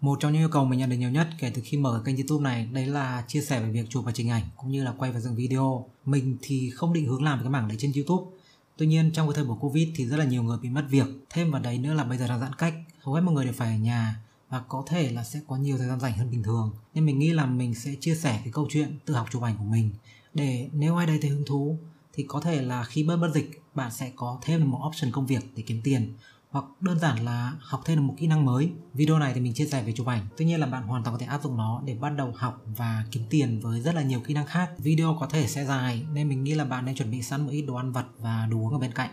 Một trong những yêu cầu mình nhận được nhiều nhất kể từ khi mở kênh youtube này đấy là chia sẻ về việc chụp và chỉnh ảnh cũng như là quay và dựng video. Mình thì không định hướng làm cái mảng đấy trên youtube. Tuy nhiên trong cái thời buổi Covid thì rất là nhiều người bị mất việc. Thêm vào đấy nữa là bây giờ đang giãn cách, hầu hết mọi người đều phải ở nhà và có thể là sẽ có nhiều thời gian rảnh hơn bình thường. Nên mình nghĩ là mình sẽ chia sẻ cái câu chuyện tự học chụp ảnh của mình để nếu ai đây thấy hứng thú thì có thể là khi bớt bất dịch bạn sẽ có thêm một option công việc để kiếm tiền hoặc đơn giản là học thêm được một kỹ năng mới. Video này thì mình chia sẻ về chụp ảnh. Tuy nhiên là bạn hoàn toàn có thể áp dụng nó để bắt đầu học và kiếm tiền với rất là nhiều kỹ năng khác. Video có thể sẽ dài nên mình nghĩ là bạn nên chuẩn bị sẵn một ít đồ ăn vặt và đồ uống ở bên cạnh.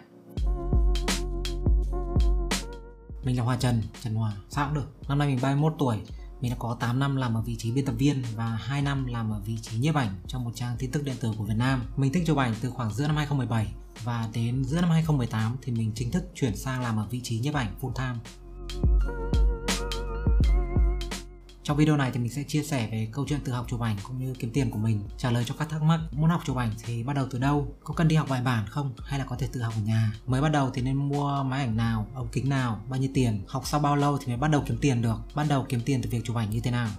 Mình là Hòa Trần, Trần Hòa, sao cũng được. Năm nay mình 31 tuổi, mình đã có 8 năm làm ở vị trí biên tập viên và 2 năm làm ở vị trí nhiếp ảnh trong một trang tin tức điện tử của Việt Nam. Mình thích chụp ảnh từ khoảng giữa năm 2017 và đến giữa năm 2018 thì mình chính thức chuyển sang làm ở vị trí nhiếp ảnh full time. Trong video này thì mình sẽ chia sẻ về câu chuyện tự học chụp ảnh cũng như kiếm tiền của mình, trả lời cho các thắc mắc muốn học chụp ảnh thì bắt đầu từ đâu, có cần đi học bài bản không hay là có thể tự học ở nhà. Mới bắt đầu thì nên mua máy ảnh nào, ống kính nào, bao nhiêu tiền, học sau bao lâu thì mới bắt đầu kiếm tiền được, bắt đầu kiếm tiền từ việc chụp ảnh như thế nào.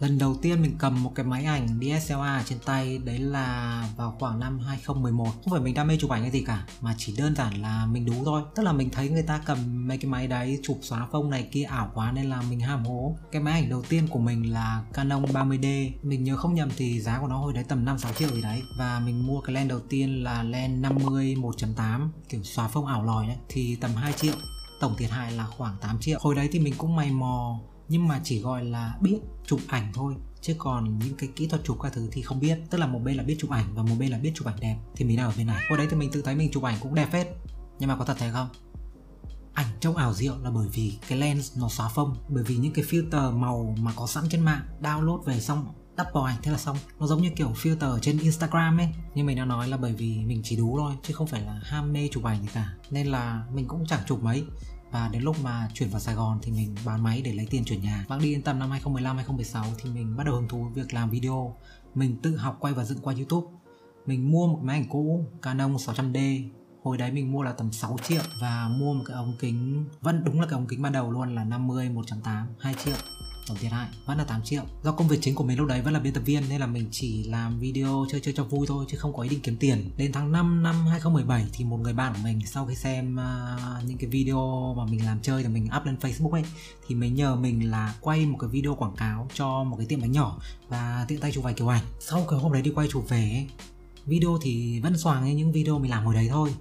Lần đầu tiên mình cầm một cái máy ảnh DSLR trên tay, đấy là vào khoảng năm 2011 Không phải mình đam mê chụp ảnh hay gì cả, Mà chỉ đơn giản là mình đú thôi. Tức là mình thấy người ta cầm mấy cái máy đấy, chụp xóa phông này kia, ảo quá nên là mình ham hố. Cái máy ảnh đầu tiên của mình là Canon 30D Mình nhớ không nhầm thì giá của nó hồi đấy tầm 5-6 triệu gì đấy. Và mình mua cái lens đầu tiên là lens 50 1.8 Kiểu xóa phông ảo lòi đấy, Thì tầm 2 triệu. Tổng thiệt hại là khoảng 8 triệu. Hồi đấy thì mình cũng mày mò, nhưng mà chỉ gọi là biết chụp ảnh thôi. Chứ còn những cái kỹ thuật chụp các thứ thì không biết. Tức là một bên là biết chụp ảnh và một bên là biết chụp ảnh đẹp. Thì mình đang ở bên này hồi đấy thì mình tự thấy mình chụp ảnh cũng đẹp phết. Nhưng mà có thật thế không? Ảnh trông ảo diệu là bởi vì cái lens nó xóa phông. Bởi vì những cái filter màu mà có sẵn trên mạng, download về xong đắp vào ảnh, thế là xong. Nó giống như kiểu filter trên instagram ấy. Nhưng mình đã nói là bởi vì mình chỉ đú thôi, chứ không phải là ham mê chụp ảnh gì cả. Nên là mình cũng chẳng chụp mấy và đến lúc mà chuyển vào Sài Gòn thì mình bán máy để lấy tiền chuyển nhà. Bác đi đến tầm năm 2015 2016 thì mình bắt đầu hứng thú việc làm video. Mình tự học quay và dựng qua YouTube. Mình mua một máy ảnh cũ, Canon 600D hồi đấy mình mua là tầm 6 triệu và mua một cái ống kính, vẫn đúng là cái ống kính ban đầu luôn là 50 1.8 2 triệu tổng thiệt hại vẫn là 8 triệu. Do công việc chính của mình lúc đấy vẫn là biên tập viên nên là mình chỉ làm video chơi chơi cho vui thôi chứ không có ý định kiếm tiền. Đến tháng 5 năm 2017 thì một người bạn của mình sau khi xem uh, những cái video mà mình làm chơi thì mình up lên Facebook ấy thì mới nhờ mình là quay một cái video quảng cáo cho một cái tiệm bánh nhỏ và tiện tay chụp vài kiểu ảnh. Sau cái hôm đấy đi quay chụp về ấy, video thì vẫn xoàng như những video mình làm hồi đấy thôi.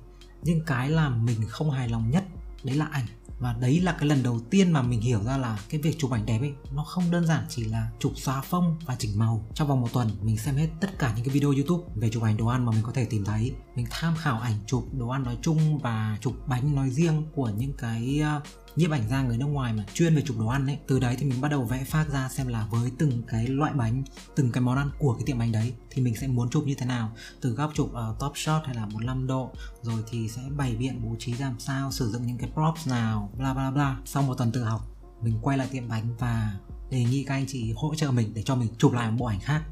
Nhưng cái làm mình không hài lòng nhất đấy là ảnh và đấy là cái lần đầu tiên mà mình hiểu ra là cái việc chụp ảnh đẹp ấy, nó không đơn giản chỉ là chụp xóa phông và chỉnh màu. Trong vòng một tuần, mình xem hết tất cả những cái video youtube về chụp ảnh đồ ăn mà mình có thể tìm thấy. Mình tham khảo ảnh chụp đồ ăn nói chung và chụp bánh nói riêng của những cái ờ, nhiếp ảnh gia người nước ngoài mà chuyên về chụp đồ ăn ấy. Từ đấy thì mình bắt đầu vẽ phác ra xem là với từng cái loại bánh từng cái món ăn của cái tiệm bánh đấy thì mình sẽ muốn chụp như thế nào. Từ góc chụp ở uh, top shot hay là 45 độ rồi thì sẽ bày biện bố trí làm sao sử dụng những cái props nào bla bla bla. Sau một tuần tự học mình quay lại tiệm bánh và đề nghị các anh chị hỗ trợ mình để cho mình chụp lại một bộ ảnh khác.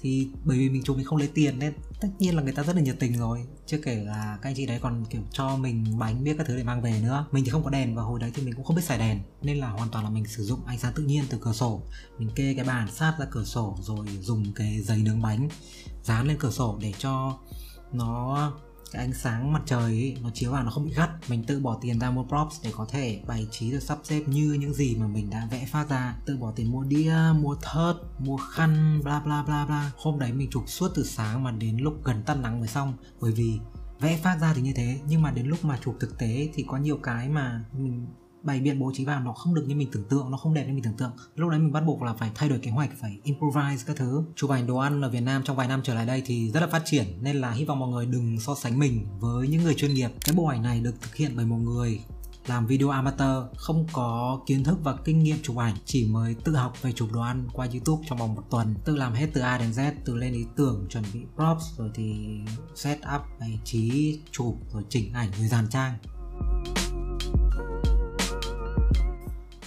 Thì bởi vì mình chụp mình không lấy tiền nên tất nhiên là người ta rất là nhiệt tình rồi. Chưa kể là các anh chị đấy còn, kiểu, cho mình bánh biết các thứ để mang về nữa. Mình thì không có đèn và hồi đấy thì mình cũng không biết xài đèn. Nên là hoàn toàn là mình sử dụng ánh sáng tự nhiên từ cửa sổ. Mình kê cái bàn sát ra cửa sổ rồi dùng cái giấy nướng bánh dán lên cửa sổ để cho nó cái ánh sáng mặt trời ấy, nó chiếu vào nó không bị gắt. Mình tự bỏ tiền ra mua props để có thể bày trí được sắp xếp như những gì mà mình đã vẽ phát ra. Tự bỏ tiền mua đĩa mua thớt mua khăn bla bla bla bla. Hôm đấy mình chụp suốt từ sáng mà đến lúc gần tắt nắng mới xong. Bởi vì vẽ phát ra thì như thế nhưng mà đến lúc mà chụp thực tế thì có nhiều cái mà mình bày biện bố trí vào nó không được như mình tưởng tượng, nó không đẹp như mình tưởng tượng. Lúc đấy mình bắt buộc là phải thay đổi kế hoạch, phải improvise các thứ. Chụp ảnh đồ ăn ở Việt Nam trong vài năm trở lại đây thì rất là phát triển, nên là hy vọng mọi người đừng so sánh mình với những người chuyên nghiệp. Cái bộ ảnh này được thực hiện bởi một người làm video amateur, không có kiến thức và kinh nghiệm chụp ảnh, chỉ mới tự học về chụp đồ ăn qua youtube trong vòng một tuần. Tự làm hết từ A đến Z từ lên ý tưởng, chuẩn bị props, rồi thì set up bày trí chụp, rồi chỉnh ảnh, rồi dàn trang.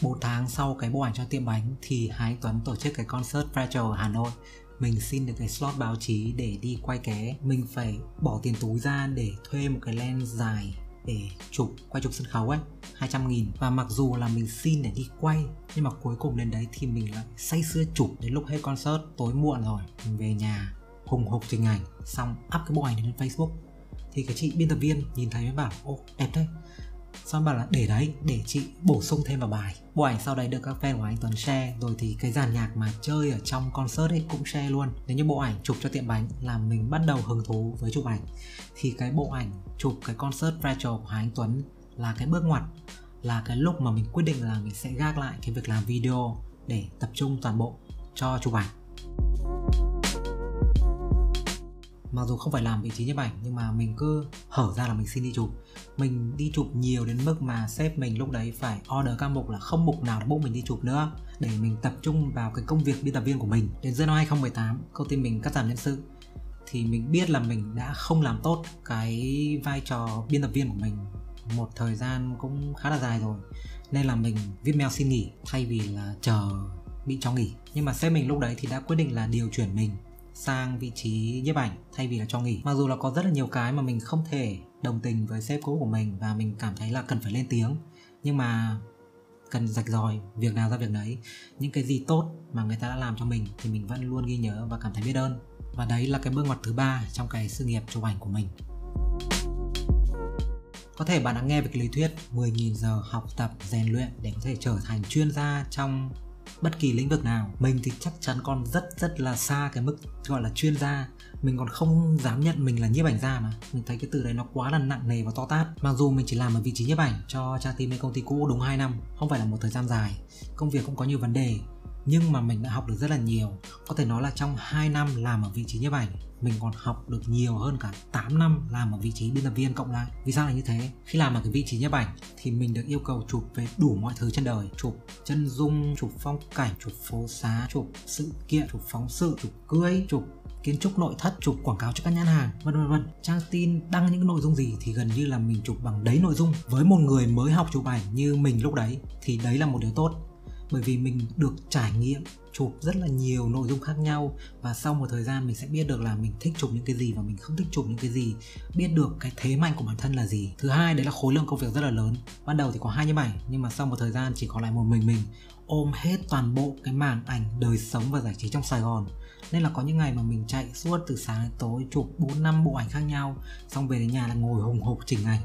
4 tháng sau cái bộ ảnh cho tiệm bánh thì Hải Tuấn tổ chức cái concert Fragile ở Hà Nội. Mình xin được cái slot báo chí để đi quay ké mình phải bỏ tiền túi ra để thuê một cái lens dài để chụp, quay chụp sân khấu ấy 200 nghìn. Và mặc dù là mình xin để đi quay, nhưng mà cuối cùng đến đấy thì mình lại say sưa chụp đến lúc hết concert, tối muộn rồi. Mình về nhà, hùng hục trình ảnh, xong up cái bộ ảnh lên Facebook. Thì cái chị biên tập viên nhìn thấy mới bảo, ô, đẹp đấy xong bảo là để đấy, để chị bổ sung thêm vào bài. Bộ ảnh sau đấy được các fan của anh Tuấn share. Rồi thì cái dàn nhạc mà chơi ở trong concert ấy cũng share luôn. Nếu như bộ ảnh chụp cho tiệm bánh là mình bắt đầu hứng thú với chụp ảnh. Thì cái bộ ảnh chụp cái concert Rachel của anh Tuấn là cái bước ngoặt, là cái lúc mà mình quyết định là mình sẽ gác lại cái việc làm video để tập trung toàn bộ cho chụp ảnh mặc dù không phải làm vị trí nhiếp ảnh, nhưng mà mình cứ hở ra là mình xin đi chụp. Mình đi chụp nhiều đến mức mà sếp mình lúc đấy phải order các mục là không mục nào book mình đi chụp nữa. Để mình tập trung vào cái công việc biên tập viên của mình. Đến giữa năm 2018 công ty mình cắt giảm nhân sự. Thì mình biết là mình đã không làm tốt cái vai trò biên tập viên của mình. Một thời gian cũng khá là dài rồi. Nên là mình viết mail xin nghỉ thay vì là chờ bị cho nghỉ. Nhưng mà sếp mình lúc đấy thì đã quyết định là điều chuyển mình sang vị trí nhiếp ảnh thay vì là cho nghỉ. Mặc dù là có rất là nhiều cái mà mình không thể đồng tình với sếp cũ của mình và mình cảm thấy là cần phải lên tiếng. Nhưng mà cần rạch ròi việc nào ra việc đấy. Những cái gì tốt mà người ta đã làm cho mình thì mình vẫn luôn ghi nhớ và cảm thấy biết ơn. Và đấy là cái bước ngoặt thứ ba trong cái sự nghiệp chụp ảnh của mình. Có thể bạn đã nghe về cái lý thuyết 10.000 giờ học tập rèn luyện để có thể trở thành chuyên gia trong bất kỳ lĩnh vực nào. Mình thì chắc chắn còn rất rất là xa cái mức gọi là chuyên gia. Mình còn không dám nhận mình là nhiếp ảnh gia mà. Mình thấy cái từ đấy nó quá là nặng nề và to tát. Mặc dù mình chỉ làm ở vị trí nhiếp ảnh cho cha team bên công ty cũ đúng 2 năm, không phải là một thời gian dài. Công việc cũng có nhiều vấn đề nhưng mà mình đã học được rất là nhiều. Có thể nói là trong 2 năm làm ở vị trí nhiếp ảnh, mình còn học được nhiều hơn cả 8 năm làm ở vị trí biên tập viên cộng lại. Vì sao là như thế? Khi làm ở cái vị trí nhiếp ảnh thì mình được yêu cầu chụp về đủ mọi thứ trên đời. Chụp chân dung, chụp phong cảnh, chụp phố xá, chụp sự kiện, chụp phóng sự, chụp cưới, chụp kiến trúc nội thất, chụp quảng cáo cho các nhãn hàng, vân vân vân. Trang tin đăng những nội dung gì thì gần như là mình chụp bằng đấy nội dung. Với một người mới học chụp ảnh như mình lúc đấy thì đấy là một điều tốt bởi vì mình được trải nghiệm, chụp rất là nhiều nội dung khác nhau. Và sau một thời gian mình sẽ biết được là mình thích chụp những cái gì và mình không thích chụp những cái gì. Biết được cái thế mạnh của bản thân là gì. Thứ hai, đấy là khối lượng công việc rất là lớn. Ban đầu thì có hai như bảy nhưng mà sau một thời gian chỉ còn lại một mình mình ôm hết toàn bộ cái mảng ảnh đời sống và giải trí trong Sài Gòn. Nên là có những ngày mà mình chạy suốt từ sáng đến tối chụp 4 năm bộ ảnh khác nhau, xong về đến nhà là ngồi hùng hục chỉnh ảnh.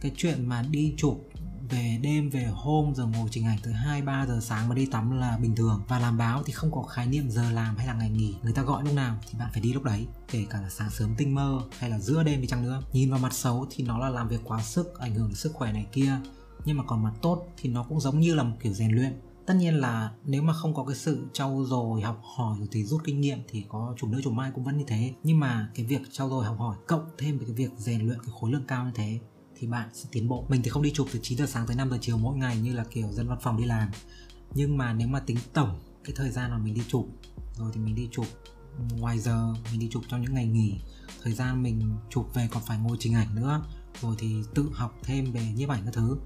Cái chuyện mà đi chụp về đêm, về hôm, giờ ngồi chỉnh ảnh tới 2 3 giờ sáng mà đi tắm là bình thường. Và làm báo thì không có khái niệm giờ làm hay là ngày nghỉ. Người ta gọi lúc nào thì bạn phải đi lúc đấy. Kể cả là sáng sớm tinh mơ hay là giữa đêm đi chăng nữa. Nhìn vào mặt xấu thì nó là làm việc quá sức, ảnh hưởng đến sức khỏe này kia. Nhưng mà còn mặt tốt thì nó cũng giống như là một kiểu rèn luyện. Tất nhiên là nếu mà không có cái sự trau dồi, học hỏi rồi thì rút kinh nghiệm thì có chủ nữa chủ mai cũng vẫn như thế. Nhưng mà cái việc trau dồi, học hỏi cộng thêm với cái việc rèn luyện cái khối lượng cao như thế thì bạn sẽ tiến bộ. Mình thì không đi chụp từ 9 giờ sáng tới 5 giờ chiều mỗi ngày như là kiểu dân văn phòng đi làm. Nhưng mà nếu mà tính tổng cái thời gian mà mình đi chụp, rồi thì mình đi chụp ngoài giờ, mình đi chụp trong những ngày nghỉ. Thời gian mình chụp về còn phải ngồi chỉnh ảnh nữa, rồi thì tự học thêm về nhiếp ảnh các thứ.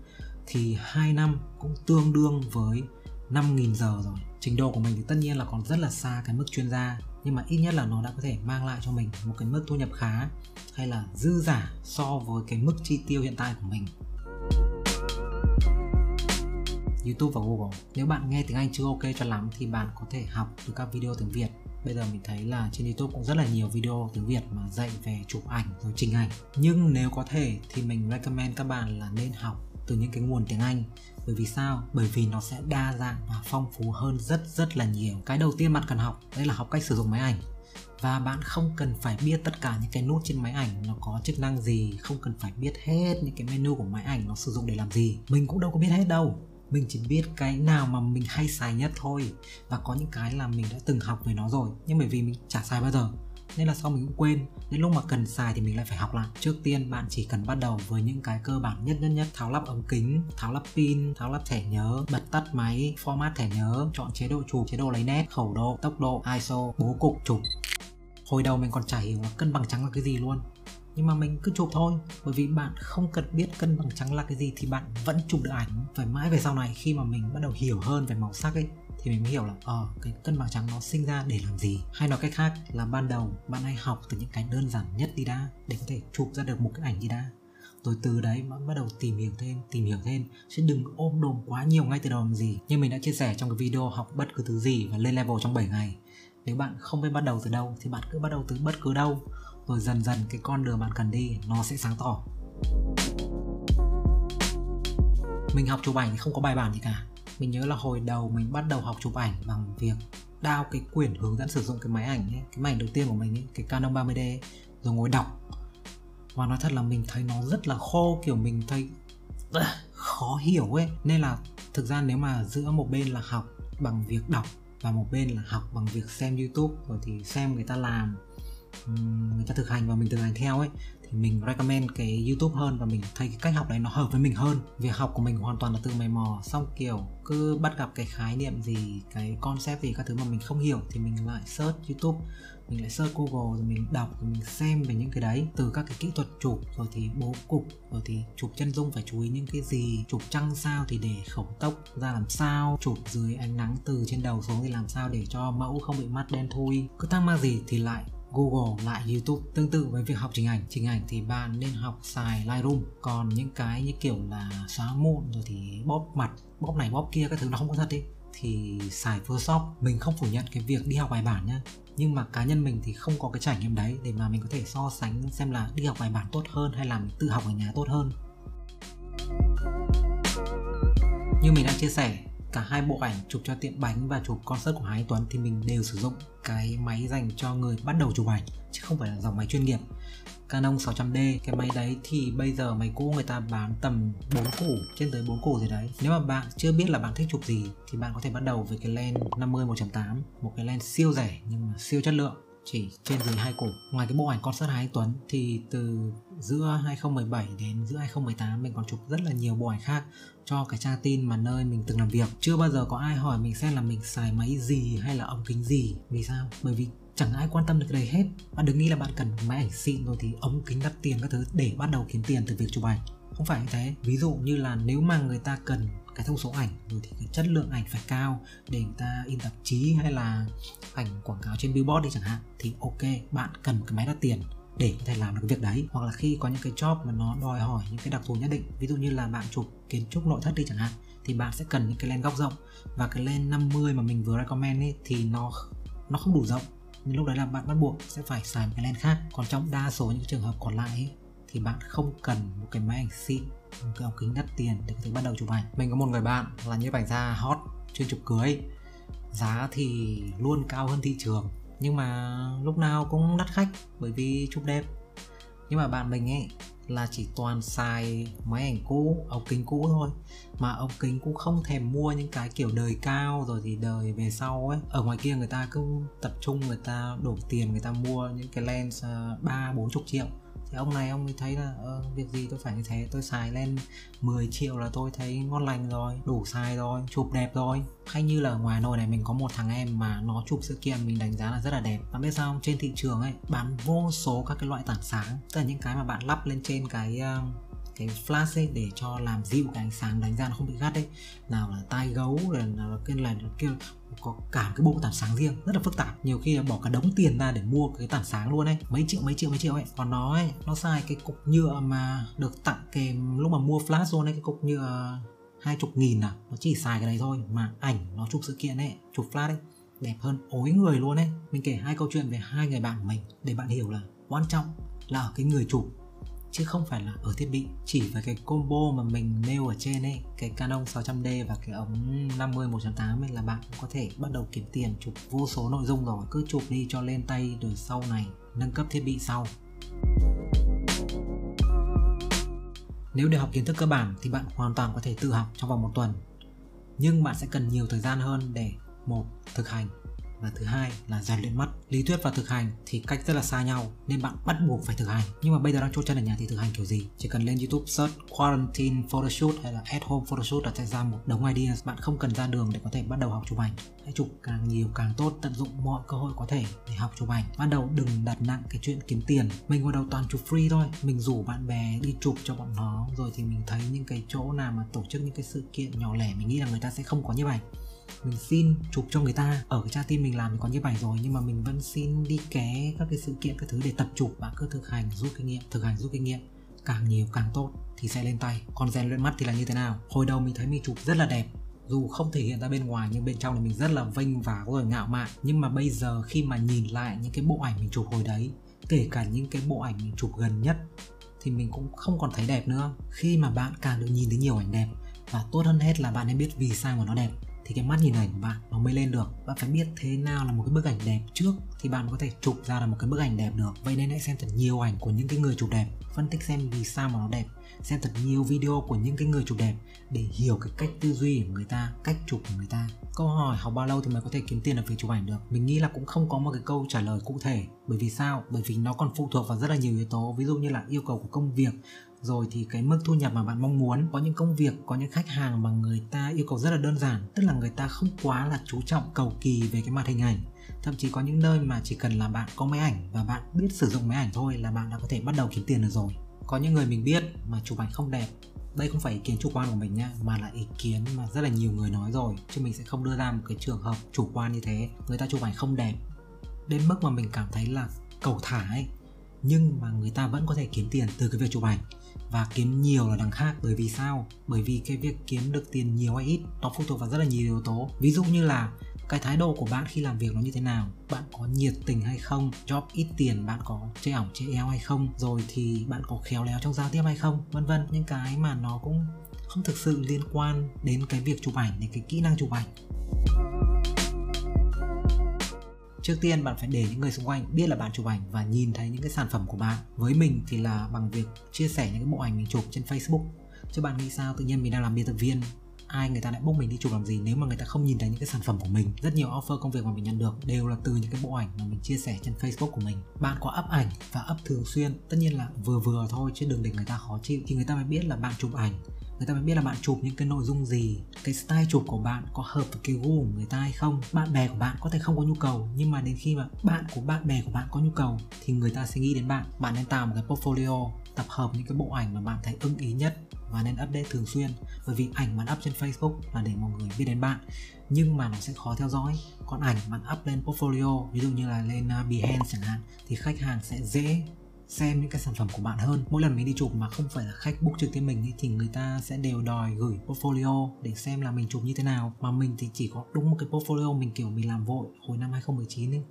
Thì hai năm cũng tương đương với 5.000 giờ rồi trình độ của mình thì tất nhiên là còn rất là xa cái mức chuyên gia, nhưng mà ít nhất là nó đã có thể mang lại cho mình một cái mức thu nhập khá hay là dư giả so với cái mức chi tiêu hiện tại của mình YouTube và Google. Nếu bạn nghe tiếng Anh chưa ok cho lắm thì bạn có thể học từ các video tiếng Việt. Bây giờ mình thấy là trên YouTube cũng rất là nhiều video tiếng Việt mà dạy về chụp ảnh rồi trình ảnh. Nhưng nếu có thể thì mình recommend các bạn là nên học từ những cái nguồn tiếng Anh bởi vì sao? Bởi vì nó sẽ đa dạng và phong phú hơn rất rất là nhiều. Cái đầu tiên bạn cần học đây là học cách sử dụng máy ảnh. Và bạn không cần phải biết tất cả những cái nút trên máy ảnh nó có chức năng gì, không cần phải biết hết những cái menu của máy ảnh nó sử dụng để làm gì. Mình cũng đâu có biết hết đâu. Mình chỉ biết cái nào mà mình hay xài nhất thôi. Và có những cái là mình đã từng học về nó rồi. Nhưng bởi vì mình chả xài bao giờ nên là sau mình cũng quên. Đến lúc mà cần xài thì mình lại phải học lại. Trước tiên, bạn chỉ cần bắt đầu với những cái cơ bản nhất nhất nhất. Tháo lắp ống kính, tháo lắp pin, tháo lắp thẻ nhớ, bật tắt máy, format thẻ nhớ, chọn chế độ chụp, chế độ lấy nét, khẩu độ, tốc độ iso bố cục, chụp. Hồi đầu mình còn chả hiểu là cân bằng trắng là cái gì luôn. Nhưng mà mình cứ chụp thôi. Bởi vì bạn không cần biết cân bằng trắng là cái gì thì bạn vẫn chụp được ảnh. Phải mãi về sau này khi mà mình bắt đầu hiểu hơn về màu sắc ấy thì mình mới hiểu là ờ cái cân bằng trắng nó sinh ra để làm gì? Hay nói cách khác là ban đầu bạn hãy học từ những cái đơn giản nhất đi đã để có thể chụp ra được một cái ảnh đi đã. Rồi từ đấy bắt đầu tìm hiểu thêm, tìm hiểu thêm. Chứ đừng ôm đồm quá nhiều ngay từ đầu làm gì. Như mình đã chia sẻ trong cái video học bất cứ thứ gì và lên level trong 7 ngày. Nếu bạn không biết bắt đầu từ đâu thì bạn cứ bắt đầu từ bất cứ đâu. Rồi dần dần cái con đường bạn cần đi nó sẽ sáng tỏ. Mình học chụp ảnh thì không có bài bản gì cả mình nhớ là hồi đầu mình bắt đầu học chụp ảnh bằng việc đao cái quyển hướng dẫn sử dụng cái máy ảnh ấy, cái máy ảnh đầu tiên của mình ấy, cái Canon 30D ấy, rồi ngồi đọc. Và nói thật là mình thấy nó rất là khô kiểu mình thấy khó hiểu ấy. Nên là thực ra nếu mà giữa một bên là học bằng việc đọc và một bên là học bằng việc xem YouTube rồi thì xem người ta làm người ta thực hành và mình thực hành theo ấy thì mình recommend cái YouTube hơn và mình thấy cái cách học đấy nó hợp với mình hơn. Việc học của mình hoàn toàn là tự mày mò, xong kiểu cứ bắt gặp cái khái niệm gì, cái concept gì các thứ mà mình không hiểu thì mình lại search YouTube, mình lại search Google, rồi mình đọc, rồi mình xem về những cái đấy. Từ các cái kỹ thuật chụp, rồi thì bố cục, rồi thì chụp chân dung phải chú ý những cái gì, chụp trăng sao thì để khẩu tốc ra làm sao, chụp dưới ánh nắng từ trên đầu xuống thì làm sao để cho mẫu không bị mắt đen thui. Cứ thắc mắc gì thì lại Google, lại YouTube. Tương tự với việc học trình ảnh. Trình ảnh thì bạn nên học xài Lightroom. Còn những cái như kiểu là xóa mụn rồi thì bóp mặt, bóp này, bóp kia các thứ nó không có thật ấy, thì xài Photoshop. Mình không phủ nhận cái việc đi học bài bản nhá. Nhưng mà cá nhân mình thì không có cái trải nghiệm đấy để mà mình có thể so sánh xem là đi học bài bản tốt hơn hay là mình tự học ở nhà tốt hơn. Như mình đã chia sẻ cả hai bộ ảnh chụp cho tiệm bánh và chụp concert của Hải Tuấn thì mình đều sử dụng cái máy dành cho người bắt đầu chụp ảnh, chứ không phải là dòng máy chuyên nghiệp. Canon 600D cái máy đấy thì bây giờ máy cũ người ta bán tầm 4 củ, trên tới 4 củ gì đấy. Nếu mà bạn chưa biết là bạn thích chụp gì thì bạn có thể bắt đầu với cái lens 50 1.8 một cái lens siêu rẻ nhưng mà siêu chất lượng chỉ trên dưới hai củ ngoài cái bộ ảnh concert Hải Tuấn thì từ giữa 2017 đến giữa 2018 mình còn chụp rất là nhiều bộ ảnh khác cho cái trang tin mà nơi mình từng làm việc. Chưa bao giờ có ai hỏi mình xem là mình xài máy gì hay là ống kính gì. Vì sao? Bởi vì chẳng ai quan tâm được cái đấy hết. Bạn đừng nghĩ là bạn cần máy ảnh xịn rồi thì ống kính đắt tiền các thứ để bắt đầu kiếm tiền từ việc chụp ảnh. Không phải như thế. Ví dụ như là nếu mà người ta cần cái thông số ảnh rồi thì cái chất lượng ảnh phải cao để người ta in tạp chí hay là ảnh quảng cáo trên billboard đi chẳng hạn thì ok bạn cần cái máy đắt tiền để có thể làm được cái việc đấy. Hoặc là khi có những cái job mà nó đòi hỏi những cái đặc thù nhất định ví dụ như là bạn chụp kiến trúc nội thất đi chẳng hạn thì bạn sẽ cần những cái lens góc rộng. Và cái lens 50 mà mình vừa recommend ấy thì nó nó không đủ rộng. Nên lúc đấy là bạn bắt buộc sẽ phải xài một cái lens khác. Còn trong đa số những trường hợp còn lại ấy, thì bạn không cần một cái máy ảnh xịn cái ống kính đắt tiền để có thể bắt đầu chụp ảnh. Mình có một người bạn là nhiếp ảnh gia hot chuyên chụp cưới. Giá thì luôn cao hơn thị trường, nhưng mà lúc nào cũng đắt khách bởi vì chụp đẹp. Nhưng mà bạn mình ấy là chỉ toàn xài máy ảnh cũ, ống kính cũ thôi. Mà ống kính cũng không thèm mua những cái kiểu đời cao rồi thì đời về sau ấy. Ở ngoài kia người ta cứ tập trung, người ta đổ tiền, người ta mua những cái lens à, ba, bốn chục triệu thì ông này ông mới thấy là ờ, việc gì tôi phải như thế? Tôi xài lên 10 triệu là tôi thấy ngon lành rồi đủ xài rồi chụp đẹp rồi. Hay như là ngoài nội này mình có một thằng em mà nó chụp sự kiện mình đánh giá là rất là đẹp. Bạn biết sao không? trên thị trường ấy bán vô số các cái loại tảng sáng. Tức là những cái mà bạn lắp lên trên cái uh, cái flash ấy để cho làm dịu cái ánh sáng đánh ra nó không bị gắt đấy, nào là tai gấu rồi nào là cái này kia có cả cái bộ tản sáng riêng rất là phức tạp. Nhiều khi là bỏ cả đống tiền ra để mua cái tản sáng luôn ấy. Mấy triệu mấy triệu mấy triệu ấy. Còn nó ấy nó xài cái cục nhựa mà được tặng kèm lúc mà mua flash luôn ấy cái cục nhựa hai chục nghìn à. Nó chỉ xài cái này thôi mà ảnh nó chụp sự kiện ấy chụp flash ấy đẹp hơn ối người luôn ấy. Mình kể hai câu chuyện về hai người bạn của mình để bạn hiểu là quan trọng là ở cái người chụp chứ không phải là ở thiết bị, chỉ với cái combo mà mình nêu ở trên ấy, cái Canon 600D và cái ống 50 1.8 ấy là bạn cũng có thể bắt đầu kiếm tiền chụp vô số nội dung rồi. Cứ chụp đi cho lên tay rồi sau này nâng cấp thiết bị sau. Nếu để học kiến thức cơ bản thì bạn hoàn toàn có thể tự học trong vòng một tuần. Nhưng bạn sẽ cần nhiều thời gian hơn để, một, thực hành và thứ hai là rèn luyện mắt. Lý thuyết và thực hành thì cách rất là xa nhau, nên bạn bắt buộc phải thực hành. Nhưng mà bây giờ đang chốt chân ở nhà thì thực hành kiểu gì? Chỉ cần lên youtube search quarantine photoshoot hay là at home photoshoot là sẽ ra một đống ideas bạn không cần ra đường để có thể bắt đầu học chụp ảnh. Hãy chụp càng nhiều càng tốt, tận dụng mọi cơ hội có thể để học chụp ảnh. Ban đầu đừng đặt nặng cái chuyện kiếm tiền. Mình hồi đầu toàn chụp free thôi. Mình rủ bạn bè đi chụp cho bọn nó. Rồi thì mình thấy những cái chỗ nào mà tổ chức những cái sự kiện nhỏ lẻ, mình nghĩ là người ta sẽ không có như vậy mình xin chụp cho người ta. Ở cái trang tin mình làm thì có như bài rồi, nhưng mà mình vẫn xin đi ké các cái sự kiện, các thứ để tập chụp và cứ thực hành, rút kinh nghiệm, thực hành, rút kinh nghiệm. Càng nhiều càng tốt thì sẽ lên tay. Còn rèn luyện mắt thì là như thế nào? Hồi đầu mình thấy mình chụp rất là đẹp, dù không thể hiện ra bên ngoài nhưng bên trong thì mình rất là vinh và rồi ngạo mạn. Nhưng mà bây giờ khi mà nhìn lại những cái bộ ảnh mình chụp hồi đấy, kể cả những cái bộ ảnh mình chụp gần nhất, thì mình cũng không còn thấy đẹp nữa. Khi mà bạn càng được nhìn thấy nhiều ảnh đẹp và tốt hơn hết là bạn nên biết vì sao mà nó đẹp thì cái mắt nhìn ảnh của bạn nó mới lên được. Bạn phải biết thế nào là một cái bức ảnh đẹp trước thì bạn có thể chụp ra là một cái bức ảnh đẹp được. Vậy nên hãy xem thật nhiều ảnh của những cái người chụp đẹp, phân tích xem vì sao mà nó đẹp, xem thật nhiều video của những cái người chụp đẹp để hiểu cái cách tư duy của người ta, cách chụp của người ta. Câu hỏi học bao lâu thì mới có thể kiếm tiền ở việc chụp ảnh được? Mình nghĩ là cũng không có một cái câu trả lời cụ thể. Bởi vì sao? Bởi vì nó còn phụ thuộc vào rất là nhiều yếu tố. Ví dụ như là yêu cầu của công việc rồi thì cái mức thu nhập mà bạn mong muốn, có những công việc, có những khách hàng mà người ta yêu cầu rất là đơn giản, tức là người ta không quá là chú trọng cầu kỳ về cái mặt hình ảnh. Thậm chí có những nơi mà chỉ cần là bạn có máy ảnh và bạn biết sử dụng máy ảnh thôi là bạn đã có thể bắt đầu kiếm tiền được rồi. Có những người mình biết mà chụp ảnh không đẹp, đây không phải ý kiến chủ quan của mình nha, mà là ý kiến mà rất là nhiều người nói rồi, chứ mình sẽ không đưa ra một cái trường hợp chủ quan như thế. Người ta chụp ảnh không đẹp, đến mức mà mình cảm thấy là cầu thả ấy, nhưng mà người ta vẫn có thể kiếm tiền từ cái việc chụp ảnh và kiếm nhiều là đằng khác. Bởi vì sao? Bởi vì cái việc kiếm được tiền nhiều hay ít nó phụ thuộc vào rất là nhiều yếu tố. Ví dụ như là cái thái độ của bạn khi làm việc nó như thế nào? Bạn có nhiệt tình hay không? Job ít tiền, bạn có chê ỏng chê eo hay không? Rồi thì bạn có khéo léo trong giao tiếp hay không? Vân vân. Những cái mà nó cũng không thực sự liên quan đến cái việc chụp ảnh, đến cái kỹ năng chụp ảnh trước tiên bạn phải để những người xung quanh biết là bạn chụp ảnh và nhìn thấy những cái sản phẩm của bạn. Với mình thì là bằng việc chia sẻ những cái bộ ảnh mình chụp trên facebook. Chứ bạn nghĩ sao? Tự nhiên mình đang làm biên tập viên, ai người ta lại bốc mình đi chụp làm gì nếu mà người ta không nhìn thấy những cái sản phẩm của mình? Rất nhiều offer công việc mà mình nhận được đều là từ những cái bộ ảnh mà mình chia sẻ trên facebook của mình. Bạn có up ảnh và up thường xuyên, tất nhiên là vừa vừa thôi chứ đừng để người ta khó chịu. Thì người ta mới biết là bạn chụp ảnh người ta mới biết là bạn chụp những cái nội dung gì, cái style chụp của bạn có hợp với cái gu của người ta hay không. Bạn bè của bạn có thể không có nhu cầu, nhưng mà đến khi mà bạn của bạn bè của bạn có nhu cầu, thì người ta sẽ nghĩ đến bạn. Bạn nên tạo một cái portfolio, tập hợp những cái bộ ảnh mà bạn thấy ưng ý nhất và nên update thường xuyên. Bởi vì ảnh bạn up trên Facebook là để mọi người biết đến bạn, nhưng mà nó sẽ khó theo dõi. Còn ảnh bạn up lên portfolio, ví dụ như là lên à, Behance chẳng hạn, thì khách hàng sẽ dễ xem những cái sản phẩm của bạn hơn. Mỗi lần mình đi chụp mà không phải là khách book trực tiếp mình ấy, thì người ta sẽ đều đòi gửi portfolio để xem là mình chụp như thế nào. Mà mình thì chỉ có đúng một cái portfolio mình kiểu mình làm vội hồi năm 2019 ấy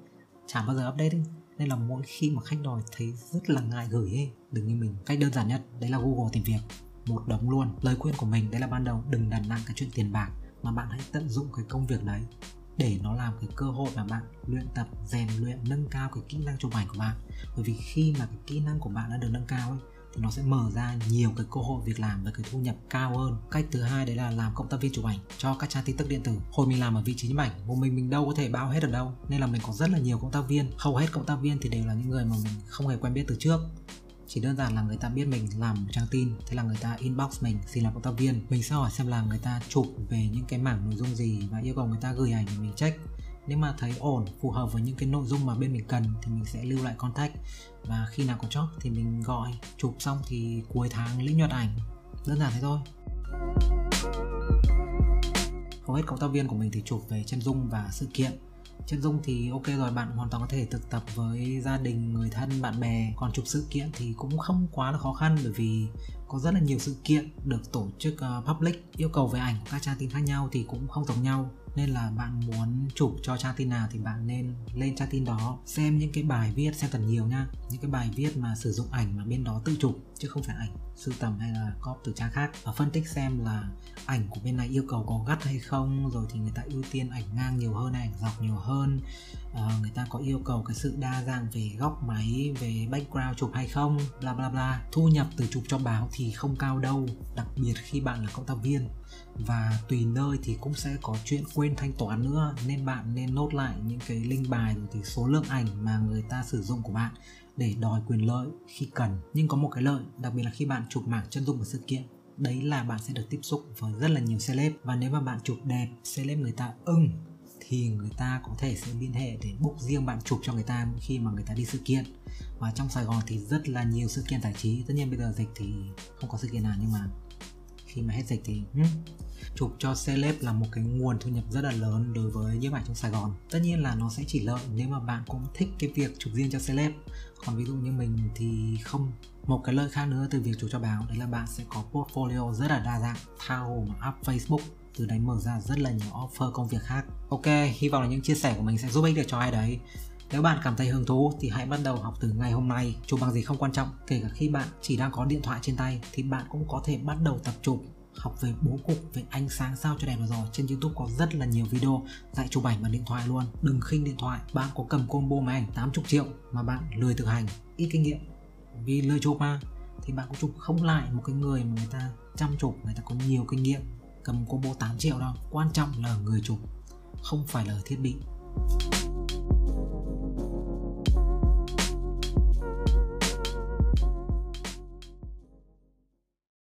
chả bao giờ update ấy. Nên là mỗi khi mà khách đòi thấy rất là ngại gửi ấy đừng như mình. Cách đơn giản nhất đấy là google tìm việc. Một đống luôn. Lời khuyên của mình đấy là ban đầu đừng đặt nặng cái chuyện tiền bạc mà bạn hãy tận dụng cái công việc đấy để nó làm cái cơ hội mà bạn luyện tập, rèn luyện, nâng cao cái kỹ năng chụp ảnh của bạn. Bởi vì khi mà cái kỹ năng của bạn đã được nâng cao ấy, thì nó sẽ mở ra nhiều cái cơ hội việc làm và cái thu nhập cao hơn. Cách thứ hai đấy là làm cộng tác viên chụp ảnh cho các trang tin tức điện tử. Hồi mình làm ở vị trí nhiếp ảnh, một mình mình đâu có thể bao hết ở đâu. Nên là mình có rất là nhiều cộng tác viên. Hầu hết cộng tác viên thì đều là những người mà mình không hề quen biết từ trước chỉ đơn giản là người ta biết mình làm trang tin, thế là người ta inbox mình, xin làm cộng tác viên. Mình sẽ hỏi xem là người ta chụp về những cái mảng nội dung gì và yêu cầu người ta gửi ảnh để mình check. Nếu mà thấy ổn, phù hợp với những cái nội dung mà bên mình cần thì mình sẽ lưu lại contact. Và khi nào có job thì mình gọi, chụp xong thì cuối tháng lĩnh nhuận ảnh. Đơn giản thế thôi. Hầu hết cộng tác viên của mình thì chụp về chân dung và sự kiện chân dung thì ok rồi bạn hoàn toàn có thể thực tập với gia đình người thân bạn bè. Còn chụp sự kiện thì cũng không quá là khó khăn bởi vì có rất là nhiều sự kiện được tổ chức uh, public yêu cầu về ảnh của các trang tin khác nhau thì cũng không giống nhau. Nên là bạn muốn chụp cho trang tin nào thì bạn nên lên trang tin đó xem những cái bài viết xem thật nhiều nha. Những cái bài viết mà sử dụng ảnh mà bên đó tự chụp chứ không phải ảnh sưu tầm hay là copy từ trang khác. Và phân tích xem là ảnh của bên này yêu cầu có gắt hay không rồi thì người ta ưu tiên ảnh ngang nhiều hơn hay ảnh dọc nhiều hơn. À, người ta có yêu cầu cái sự đa dạng về góc máy về background chụp hay không bla bla bla. Thu nhập từ chụp cho báo thì không cao đâu đặc biệt khi bạn là cộng tác viên. Và tùy nơi thì cũng sẽ có chuyện quên thanh toán nữa nên bạn nên nốt lại những cái link bài rồi thì số lượng ảnh mà người ta sử dụng của bạn để đòi quyền lợi khi cần. Nhưng có một cái lợi, đặc biệt là khi bạn chụp mảng chân dung của sự kiện, đấy là bạn sẽ được tiếp xúc với rất là nhiều celeb. Và nếu mà bạn chụp đẹp, celeb người ta ưng, thì người ta có thể sẽ liên hệ để book riêng bạn chụp cho người ta khi mà người ta đi sự kiện. Và trong Sài Gòn thì rất là nhiều sự kiện giải trí, tất nhiên bây giờ dịch thì không có sự kiện nào nhưng mà khi mà hết dịch thì hmm, chụp cho celeb là một cái nguồn thu nhập rất là lớn đối với nhiếp ảnh trong Sài Gòn. Tất nhiên là nó sẽ chỉ lợi nếu mà bạn cũng thích cái việc chụp riêng cho celeb. Còn ví dụ như mình thì không. Một cái lợi khác nữa từ việc chụp cho báo đấy là bạn sẽ có portfolio rất là đa dạng tha hồ mà up Facebook từ đấy mở ra rất là nhiều offer công việc khác. Ok hy vọng là những chia sẻ của mình sẽ giúp ích được cho ai đấy nếu bạn cảm thấy hứng thú thì hãy bắt đầu học từ ngày hôm nay. Chụp bằng gì không quan trọng, kể cả khi bạn chỉ đang có điện thoại trên tay thì bạn cũng có thể bắt đầu tập chụp học về bố cục về ánh sáng sao cho đẹp rồi. Trên youtube có rất là nhiều video dạy chụp ảnh bằng điện thoại luôn. Đừng khinh điện thoại bạn có cầm combo máy ảnh 80 triệu mà bạn lười thực hành ít kinh nghiệm. Vì lười chụp mà thì bạn cũng chụp không lại một cái người mà người ta chăm chụp người ta có nhiều kinh nghiệm. Cầm combo 8 triệu đâu quan trọng là người chụp không phải là thiết bị.